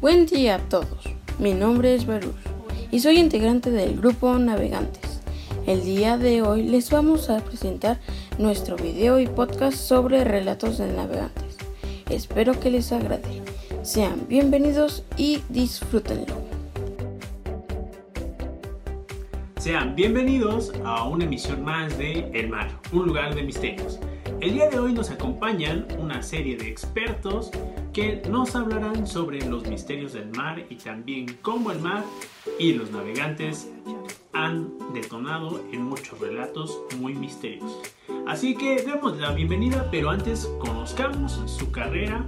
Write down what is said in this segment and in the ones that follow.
Buen día a todos, mi nombre es Barus y soy integrante del grupo Navegantes. El día de hoy les vamos a presentar nuestro video y podcast sobre relatos de navegantes. Espero que les agrade. Sean bienvenidos y disfrútenlo. Sean bienvenidos a una emisión más de El Mar, un lugar de misterios. El día de hoy nos acompañan una serie de expertos que nos hablarán sobre los misterios del mar y también cómo el mar y los navegantes han detonado en muchos relatos muy misteriosos. Así que demos la bienvenida, pero antes conozcamos su carrera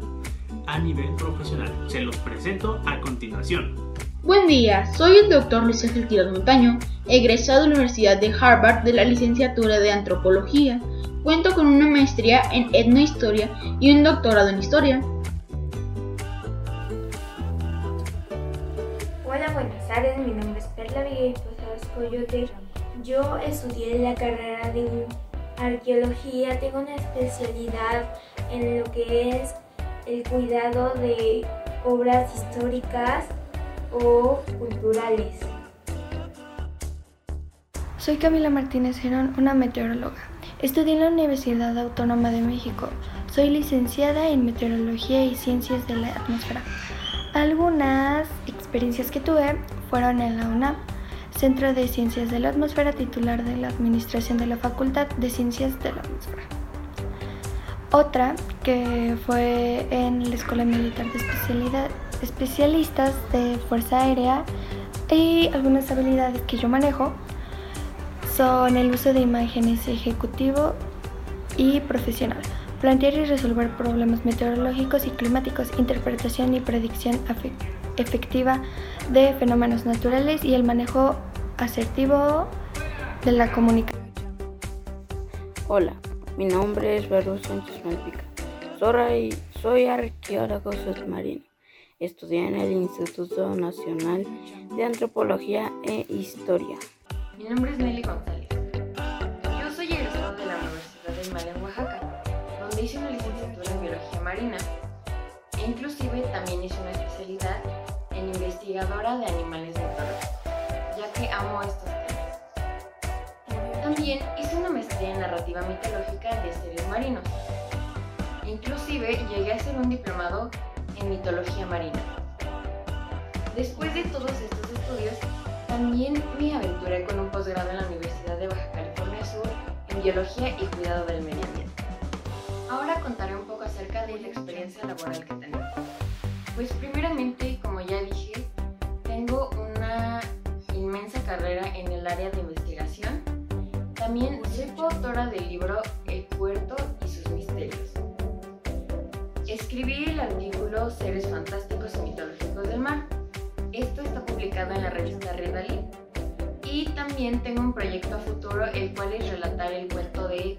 a nivel profesional. Se los presento a continuación. Buen día, soy el doctor Luis Quiroz Montaño, egresado de la Universidad de Harvard de la licenciatura de Antropología. Cuento con una maestría en etnohistoria y un doctorado en historia. Hola, buenas tardes. Mi nombre es Perla Miguel Posadas Coyote. Yo estudié la carrera de arqueología. Tengo una especialidad en lo que es el cuidado de obras históricas o culturales. Soy Camila Martínez Herón, una meteoróloga. Estudié en la Universidad Autónoma de México. Soy licenciada en Meteorología y Ciencias de la Atmósfera. Algunas experiencias que tuve fueron en la UNAM, Centro de Ciencias de la Atmósfera, titular de la Administración de la Facultad de Ciencias de la Atmósfera. Otra que fue en la Escuela Militar de Especialidad, Especialistas de Fuerza Aérea y algunas habilidades que yo manejo son el uso de imágenes ejecutivo y profesional, plantear y resolver problemas meteorológicos y climáticos, interpretación y predicción efectiva de fenómenos naturales y el manejo asertivo de la comunicación. Hola, mi nombre es Barú Sánchez Malpica. Soy, soy arqueólogo submarino. Estudié en el Instituto Nacional de Antropología e Historia. Mi nombre es Nelly González. Yo soy egresado de la Universidad del Mar Oaxaca, donde hice una licenciatura en Biología Marina. E inclusive también hice una especialidad en investigadora de animales mitológicos, ya que amo estos temas. También hice una maestría en narrativa mitológica de seres marinos. Inclusive llegué a hacer un diplomado en mitología marina. Después de todos estos estudios, también me aventuré con un posgrado en la Universidad de Baja California Sur en Biología y Cuidado del Medio Ambiente. Ahora contaré un poco acerca de la experiencia laboral que tengo. Pues primeramente, como ya dije, tengo una inmensa carrera en el área de investigación. También soy coautora del libro El puerto y sus misterios. Escribí el artículo Seres fantásticos y mitológicos del mar esto está publicado en la revista Redalí. Y también tengo un proyecto a futuro, el cual es relatar el cuento de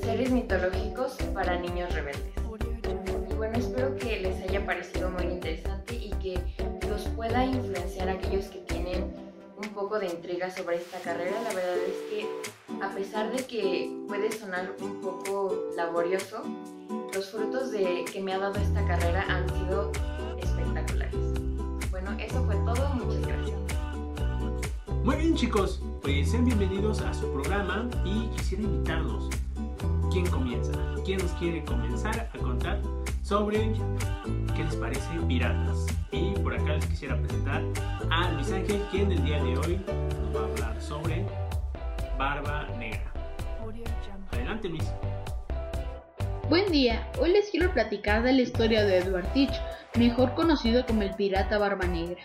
seres mitológicos para niños rebeldes. Y bueno, espero que les haya parecido muy interesante y que los pueda influenciar a aquellos que tienen un poco de intriga sobre esta carrera. La verdad es que a pesar de que puede sonar un poco laborioso, los frutos de, que me ha dado esta carrera han sido espectaculares. Bueno, eso fue todo, muchas gracias. Muy bien chicos, pues sean bienvenidos a su programa y quisiera invitarlos. ¿Quién comienza? ¿Quién nos quiere comenzar a contar sobre qué les parece piratas? Y por acá les quisiera presentar a Luis Ángel, quien el día de hoy nos va a hablar sobre Barba Negra. Adelante Luis. Buen día, hoy les quiero platicar de la historia de Edward Teach, mejor conocido como el pirata Barba Negra.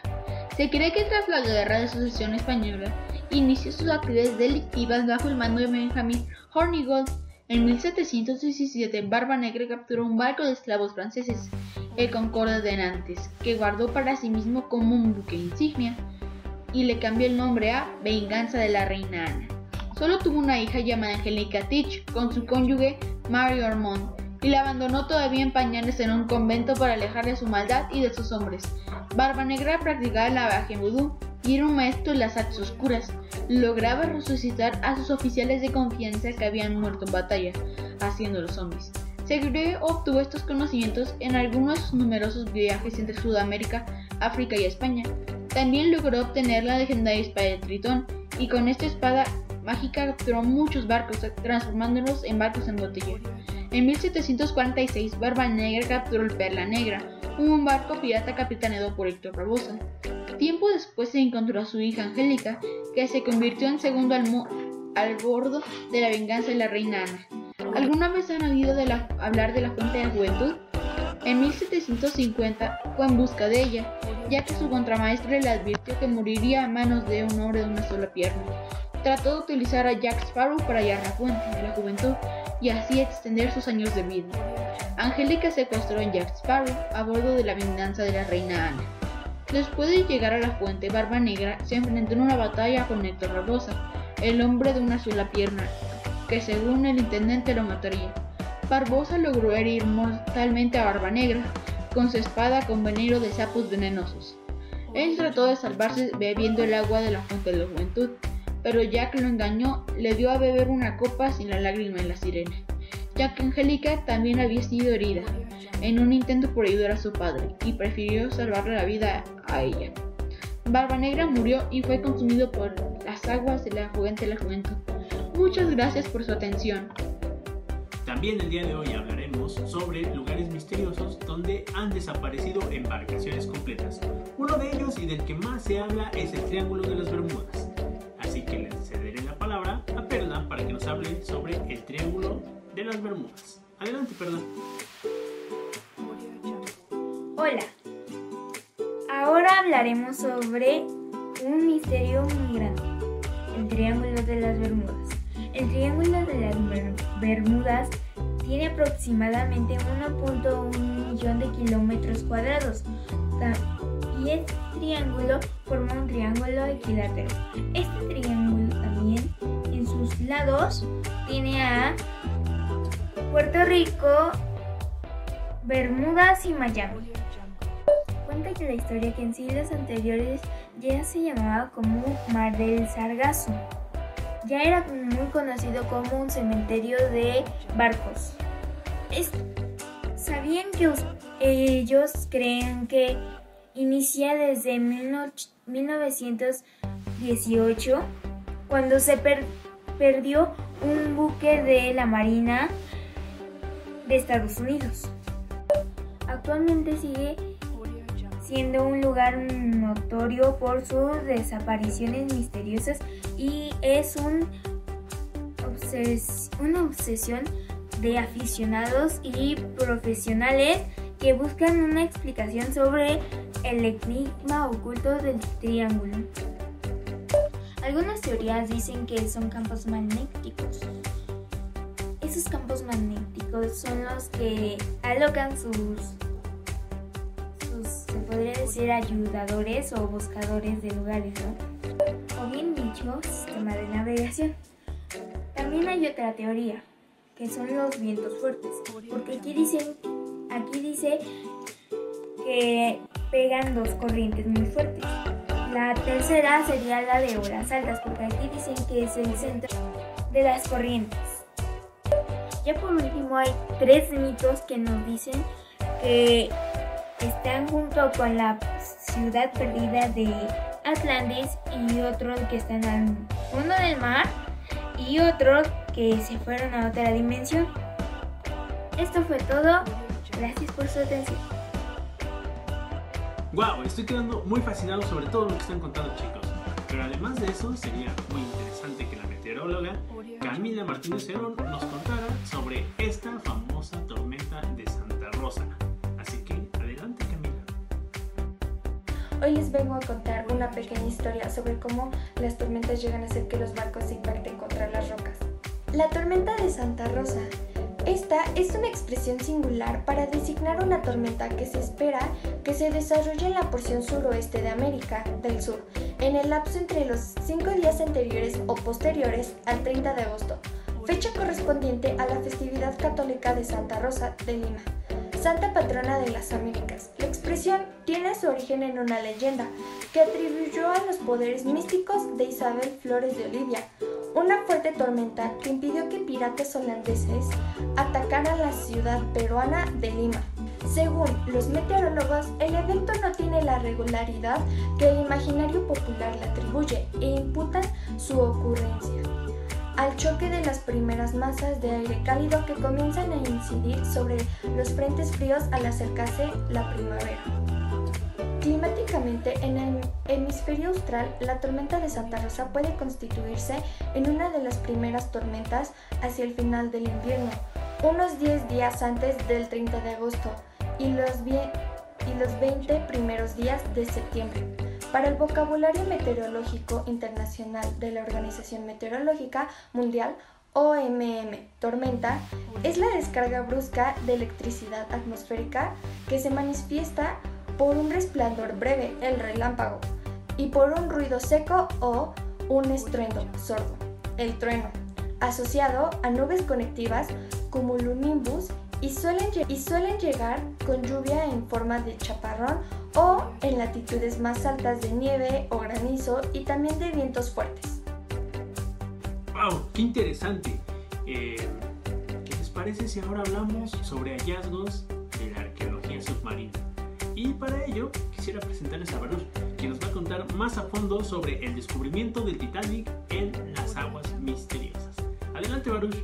Se cree que tras la Guerra de Sucesión Española inició sus actividades delictivas bajo el mando de Benjamin Hornigold. En 1717, Barba Negra capturó un barco de esclavos franceses, el Concorde de Nantes, que guardó para sí mismo como un buque insignia, y le cambió el nombre a Venganza de la Reina Ana. Solo tuvo una hija llamada Angelica Teach con su cónyuge Mario Armand y la abandonó todavía en pañales en un convento para alejarle de su maldad y de sus hombres. Barba Negra practicaba el lavaje vudú y era un maestro de las artes oscuras. Lograba resucitar a sus oficiales de confianza que habían muerto en batalla, haciendo los zombies. Segre obtuvo estos conocimientos en algunos de sus numerosos viajes entre Sudamérica, África y España. También logró obtener la legendaria espada de Tritón y con esta espada mágica capturó muchos barcos, transformándolos en barcos en botella. En 1746, Barba Negra capturó el Perla Negra, un barco pirata capitaneado por Héctor Barbosa. Tiempo después se encontró a su hija Angélica, que se convirtió en segundo al, al bordo de la venganza de la reina Ana. ¿Alguna vez han oído hablar de la fuente de la juventud? En 1750 fue en busca de ella, ya que su contramaestre le advirtió que moriría a manos de un hombre de una sola pierna. Trató de utilizar a Jack Sparrow para hallar la fuente de la juventud y así extender sus años de vida. Angélica secuestró a Jack Sparrow a bordo de la venganza de la reina Ana. Después de llegar a la fuente, Barba Negra se enfrentó en una batalla con Héctor Barbosa, el hombre de una sola pierna, que según el intendente lo mataría. Barbosa logró herir mortalmente a Barba Negra con su espada con veneno de sapos venenosos. Él trató de salvarse bebiendo el agua de la fuente de la juventud, pero Jack lo engañó, le dio a beber una copa sin la lágrima de la sirena, ya que Angélica también había sido herida en un intento por ayudar a su padre y prefirió salvarle la vida a ella. Barba Negra murió y fue consumido por las aguas de la fuente de la juventud. Muchas gracias por su atención. También el día de hoy hablaremos sobre lugares misteriosos donde han desaparecido embarcaciones completas. Uno de ellos y del que más se habla es el Triángulo de las Bermudas. Que le cederé la palabra a Perla para que nos hable sobre el Triángulo de las Bermudas. Adelante, Perla. Hola. Ahora hablaremos sobre un misterio muy grande, el Triángulo de las Bermudas. El Triángulo de las Bermudas tiene aproximadamente 1.1 millón de kilómetros cuadrados triángulo forma un triángulo equilátero. Este triángulo también en sus lados tiene a Puerto Rico, Bermudas y Miami. Cuenta que la historia que en siglos anteriores ya se llamaba como Mar del Sargazo ya era muy conocido como un cementerio de barcos. ¿Sabían que ellos creen que inicia desde 1918 cuando se perdió un buque de la Marina de Estados Unidos? Actualmente sigue siendo un lugar notorio por sus desapariciones misteriosas y es un una obsesión de aficionados y profesionales que buscan una explicación sobre el enigma oculto del triángulo. Algunas teorías dicen que son campos magnéticos. Esos campos magnéticos son los que alocan sus, sus se podría decir, ayudadores o buscadores de lugares, ¿no? o bien dicho, sistema de navegación. También hay otra teoría, que son los vientos fuertes, porque aquí dicen, aquí dice que pegan dos corrientes muy fuertes. La tercera sería la de olas altas, porque aquí dicen que es el centro de las corrientes. Ya por último hay tres mitos que nos dicen que están junto con la ciudad perdida de Atlantis y otro que están al fondo del mar y otros que se fueron a otra dimensión. Esto fue todo. Gracias por su atención. Wow, estoy quedando muy fascinado sobre todo lo que están contando chicos. Pero además de eso, sería muy interesante que la meteoróloga Camila Martínez Herón nos contara sobre esta famosa tormenta de Santa Rosa. Hoy les vengo a contar una pequeña historia sobre cómo las tormentas llegan a hacer que los barcos se impacten contra las rocas. La tormenta de Santa Rosa. Esta es una expresión singular para designar una tormenta que se espera que se desarrolle en la porción suroeste de América del Sur, en el lapso entre los cinco días anteriores o posteriores al 30 de agosto, fecha correspondiente a la festividad católica de Santa Rosa de Lima, Santa Patrona de las Américas. La expresión tiene su origen en una leyenda que atribuyó a los poderes místicos de Isabel Flores de Olivia, una fuerte tormenta que impidió que piratas holandeses atacaran la ciudad peruana de Lima. Según los meteorólogos, el evento no tiene la regularidad que el imaginario popular le atribuye e imputan su ocurrencia al choque de las primeras masas de aire cálido que comienzan a incidir sobre los frentes fríos al acercarse la primavera. Climáticamente, en el hemisferio austral, la tormenta de Santa Rosa puede constituirse en una de las primeras tormentas hacia el final del invierno, unos 10 días antes del 30 de agosto y los, y los 20 primeros días de septiembre. Para el vocabulario meteorológico internacional de la Organización Meteorológica Mundial, OMM, tormenta, es la descarga brusca de electricidad atmosférica que se manifiesta por un resplandor breve, el relámpago, y por un ruido seco o un estruendo sordo, el trueno, asociado a nubes conectivas cumulonimbus y suelen, y suelen llegar con lluvia en forma de chaparrón o en latitudes más altas de nieve o granizo y también de vientos fuertes. ¡Wow! ¡Qué interesante! Eh, ¿Qué les parece si ahora hablamos sobre hallazgos de la arqueología submarina? Y para ello quisiera presentarles a Baruch, quien nos va a contar más a fondo sobre el descubrimiento del Titanic en las aguas misteriosas. Adelante Baruch.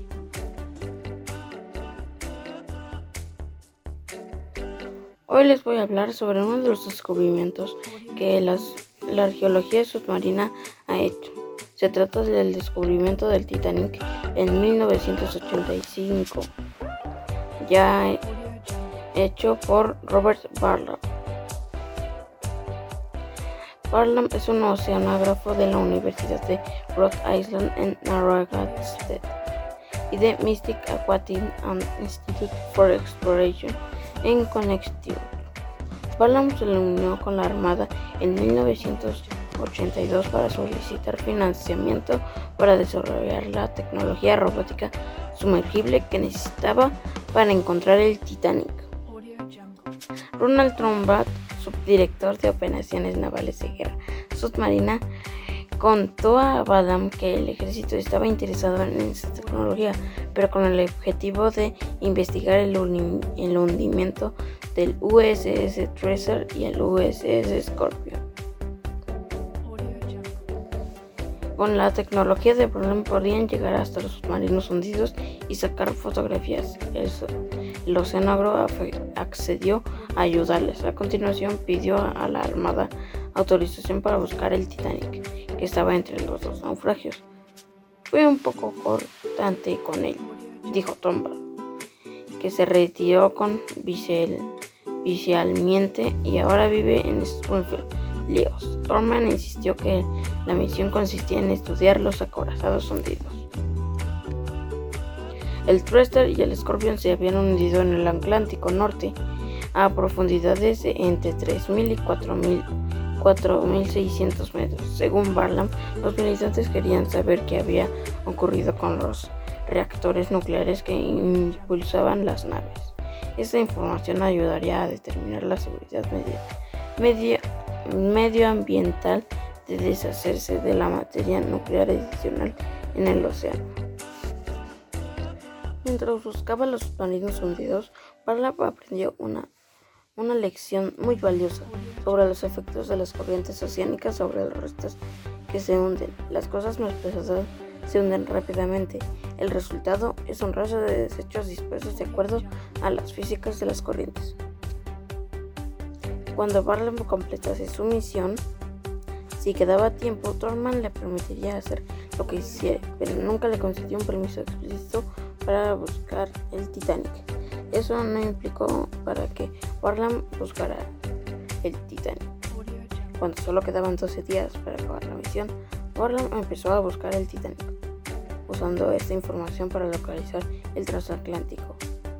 Hoy les voy a hablar sobre uno de los descubrimientos que la arqueología submarina ha hecho. Se trata del descubrimiento del Titanic en 1985, ya hecho por Robert Barlam. Barlam es un oceanógrafo de la Universidad de Rhode Island en Narragansett y de Mystic Aquatic Institute for Exploration en Connecticut. Barlam se unió con la Armada en 1982 para solicitar financiamiento para desarrollar la tecnología robótica sumergible que necesitaba para encontrar el Titanic. Ronald Trombat, subdirector de operaciones navales de guerra submarina, contó a Badam que el ejército estaba interesado en esta tecnología, pero con el objetivo de investigar el, hundimiento del USS Tracer y el USS Scorpion. Con la tecnología de Problem podían llegar hasta los submarinos hundidos y sacar fotografías. Oceanógrafo accedió a ayudarles. A continuación pidió a la Armada autorización para buscar el Titanic estaba entre los dos naufragios. Fue un poco cortante con él, dijo Tomba, que se retiró con visualmente y ahora vive en Springfield, Leos. Thorman insistió que la misión consistía en estudiar los acorazados hundidos. El Thruster y el Scorpion se habían hundido en el Atlántico Norte a profundidades de entre 3.000 y 4.000 4.600 metros. Según Barlam, los militantes querían saber qué había ocurrido con los reactores nucleares que impulsaban las naves. Esta información ayudaría a determinar la seguridad medioambiental de deshacerse de la materia nuclear adicional en el océano. Mientras buscaba los submarinos hundidos, Barlam aprendió una una lección muy valiosa sobre los efectos de las corrientes oceánicas sobre los restos que se hunden. Las cosas más pesadas se hunden rápidamente. El resultado es un rastro de desechos dispersos de acuerdo a las físicas de las corrientes. Cuando Barlam completase su misión, si quedaba tiempo, Thorman le permitiría hacer lo que hiciera, pero nunca le concedió un permiso explícito para buscar el Titanic. Eso no implicó para que Barlam buscara el Titanic. Cuando solo quedaban 12 días para acabar la misión, Barlam empezó a buscar el Titanic, usando esta información para localizar el transatlántico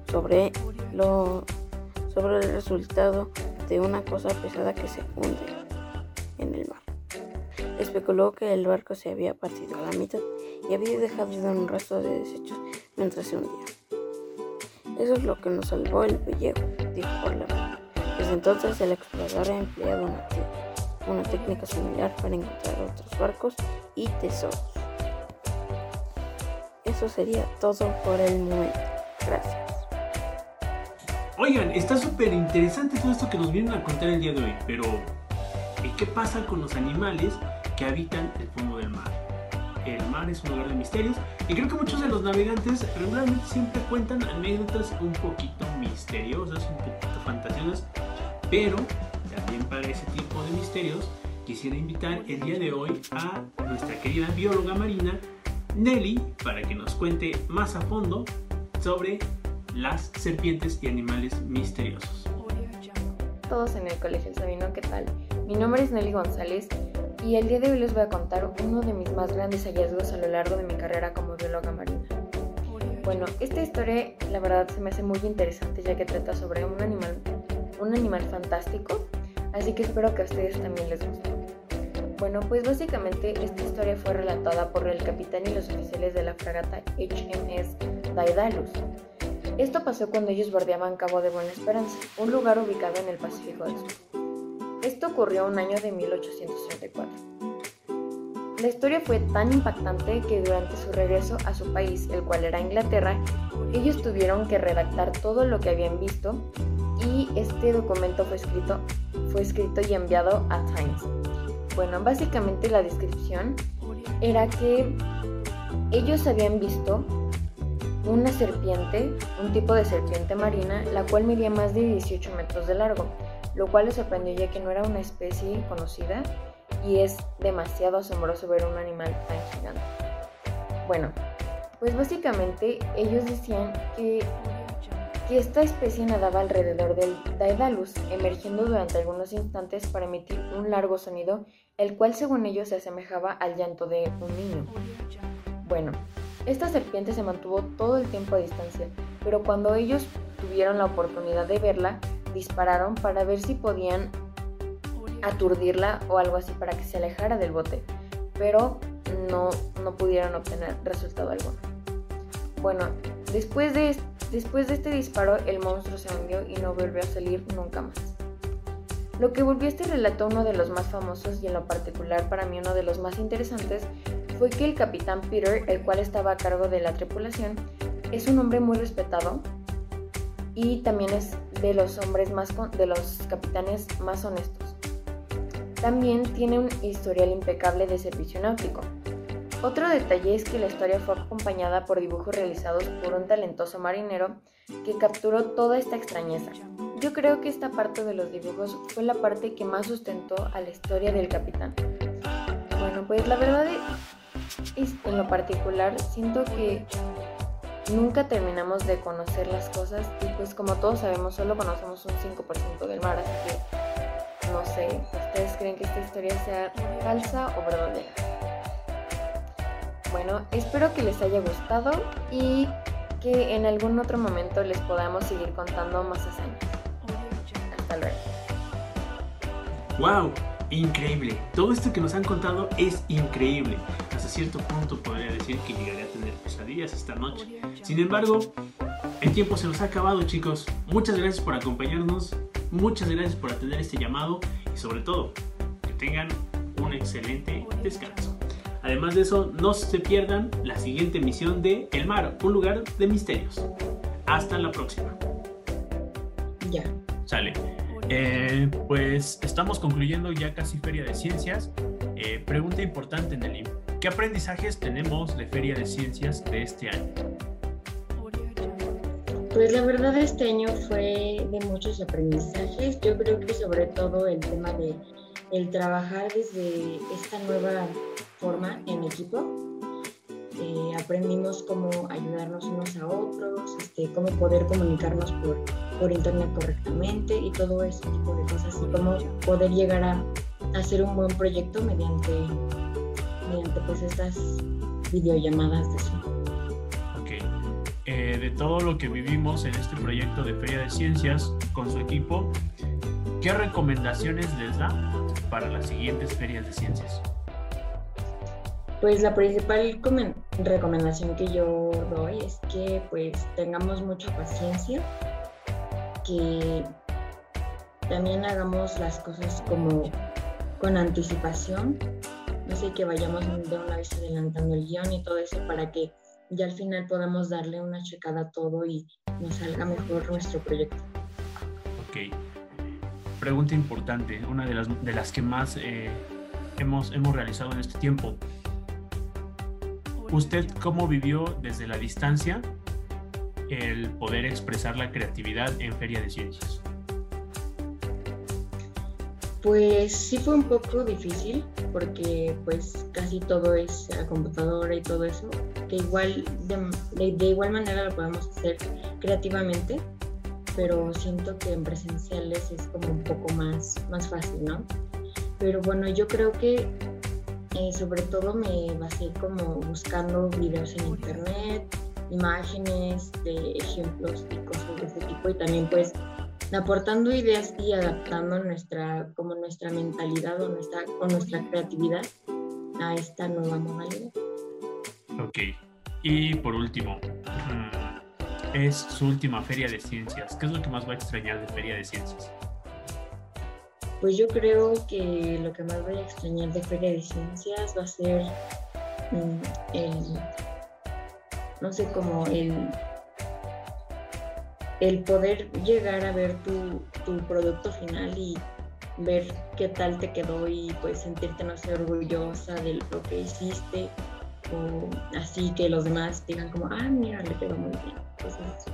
sobre, lo, sobre el resultado de una cosa pesada que se hunde en el mar. Especuló que el barco se había partido a la mitad y había dejado un rastro de desechos mientras se hundía. Eso es lo que nos salvó el pellejo, dijo Orlando. Desde entonces el explorador ha empleado una, una técnica similar para encontrar otros barcos y tesoros. Eso sería todo por el momento. Gracias. Oigan, está súper interesante todo esto que nos vienen a contar el día de hoy, pero ¿qué pasa con los animales que habitan el fondo del mar? El mar es un lugar de misterios y creo que muchos de los navegantes regularmente siempre cuentan anécdotas un poquito misteriosas, un poquito fantasiosas, pero también para ese tipo de misterios quisiera invitar el día de hoy a nuestra querida bióloga marina Nelly para que nos cuente más a fondo sobre las serpientes y animales misteriosos. Todos en el Colegio Sabino, ¿qué tal? Mi nombre es Nelly González y el día de hoy les voy a contar uno de mis más grandes hallazgos a lo largo de mi carrera como bióloga marina. Bueno, esta historia la verdad se me hace muy interesante ya que trata sobre un animal, un animal fantástico, así que espero que a ustedes también les guste. Bueno, pues básicamente esta historia fue relatada por el capitán y los oficiales de la fragata HMS Daedalus, esto pasó cuando ellos bordeaban Cabo de Buena Esperanza, un lugar ubicado en el Pacífico del Sur. Esto ocurrió un año de 1834. La historia fue tan impactante que durante su regreso a su país, el cual era Inglaterra, ellos tuvieron que redactar todo lo que habían visto y este documento fue escrito, fue escrito y enviado a Times. Bueno, básicamente la descripción era que ellos habían visto una serpiente, un tipo de serpiente marina, la cual medía más de 18 metros de largo, lo cual les sorprendió ya que no era una especie conocida y es demasiado asombroso ver un animal tan gigante. Bueno, pues básicamente ellos decían que, que esta especie nadaba alrededor del Daedalus, emergiendo durante algunos instantes para emitir un largo sonido, el cual según ellos se asemejaba al llanto de un niño. Bueno, esta serpiente se mantuvo todo el tiempo a distancia, pero cuando ellos tuvieron la oportunidad de verla, dispararon para ver si podían aturdirla o algo así para que se alejara del bote, pero no, no pudieron obtener resultado alguno. Bueno, después de, después de este disparo, el monstruo se hundió y no volvió a salir nunca más. Lo que volvió este relato uno de los más famosos y en lo particular para mí uno de los más interesantes fue que el capitán Peter, el cual estaba a cargo de la tripulación, es un hombre muy respetado y también es de los hombres más de los capitanes más honestos. También tiene un historial impecable de servicio náutico. Otro detalle es que la historia fue acompañada por dibujos realizados por un talentoso marinero que capturó toda esta extrañeza. Yo creo que esta parte de los dibujos fue la parte que más sustentó a la historia del capitán. Bueno, pues la verdad en lo particular siento que nunca terminamos de conocer las cosas y pues como todos sabemos solo conocemos un 5% del mar, así que no sé, ¿ustedes creen que esta historia sea falsa o verdadera? Bueno, espero que les haya gustado y que en algún otro momento les podamos seguir contando más hazañas. Hasta luego. ¡Wow! Increíble. Todo esto que nos han contado es increíble cierto punto podría decir que llegaré a tener pesadillas esta noche. Sin embargo, el tiempo se nos ha acabado chicos. Muchas gracias por acompañarnos, muchas gracias por atender este llamado y sobre todo que tengan un excelente descanso. Además de eso, no se pierdan la siguiente emisión de El Mar, un lugar de misterios. Hasta la próxima. Ya. Sale. Eh, pues estamos concluyendo ya casi Feria de Ciencias. Eh, pregunta importante, Nelly. ¿Qué aprendizajes tenemos de Feria de Ciencias de este año? Pues la verdad este año fue de muchos aprendizajes. Yo creo que sobre todo el tema de el trabajar desde esta nueva forma en equipo. Eh, aprendimos cómo ayudarnos unos a otros, este, cómo poder comunicarnos por, por internet correctamente y todo ese tipo de cosas y cómo poder llegar a hacer un buen proyecto mediante mediante pues estas videollamadas de Zoom. Ok. Eh, de todo lo que vivimos en este proyecto de Feria de Ciencias con su equipo, ¿qué recomendaciones les da para las siguientes ferias de ciencias? Pues la principal recomendación que yo doy es que pues tengamos mucha paciencia, que también hagamos las cosas como con anticipación, sé, que vayamos de una vez adelantando el guion y todo eso para que ya al final podamos darle una checada a todo y nos salga mejor nuestro proyecto. Ok. Pregunta importante, una de las, de las que más eh, hemos, hemos realizado en este tiempo. ¿Usted cómo vivió desde la distancia el poder expresar la creatividad en Feria de Ciencias? Pues sí fue un poco difícil porque pues casi todo es a computadora y todo eso, que igual de, de, igual manera lo podemos hacer creativamente, pero siento que en presenciales es como un poco más, más fácil, ¿no? Pero bueno, yo creo que eh, sobre todo me basé como buscando videos en internet, imágenes de ejemplos y cosas de ese tipo y también pues aportando ideas y adaptando nuestra como nuestra mentalidad o nuestra o nuestra creatividad a esta nueva modalidad. Ok. Y por último, es su última feria de ciencias. ¿Qué es lo que más va a extrañar de feria de ciencias? Pues yo creo que lo que más voy a extrañar de Feria de Ciencias va a ser mm, el, no sé, como el, el poder llegar a ver tu, tu, producto final y ver qué tal te quedó y pues sentirte, no sé, orgullosa de lo que hiciste o así que los demás digan como, ah, mira, le quedó muy bien. Cosas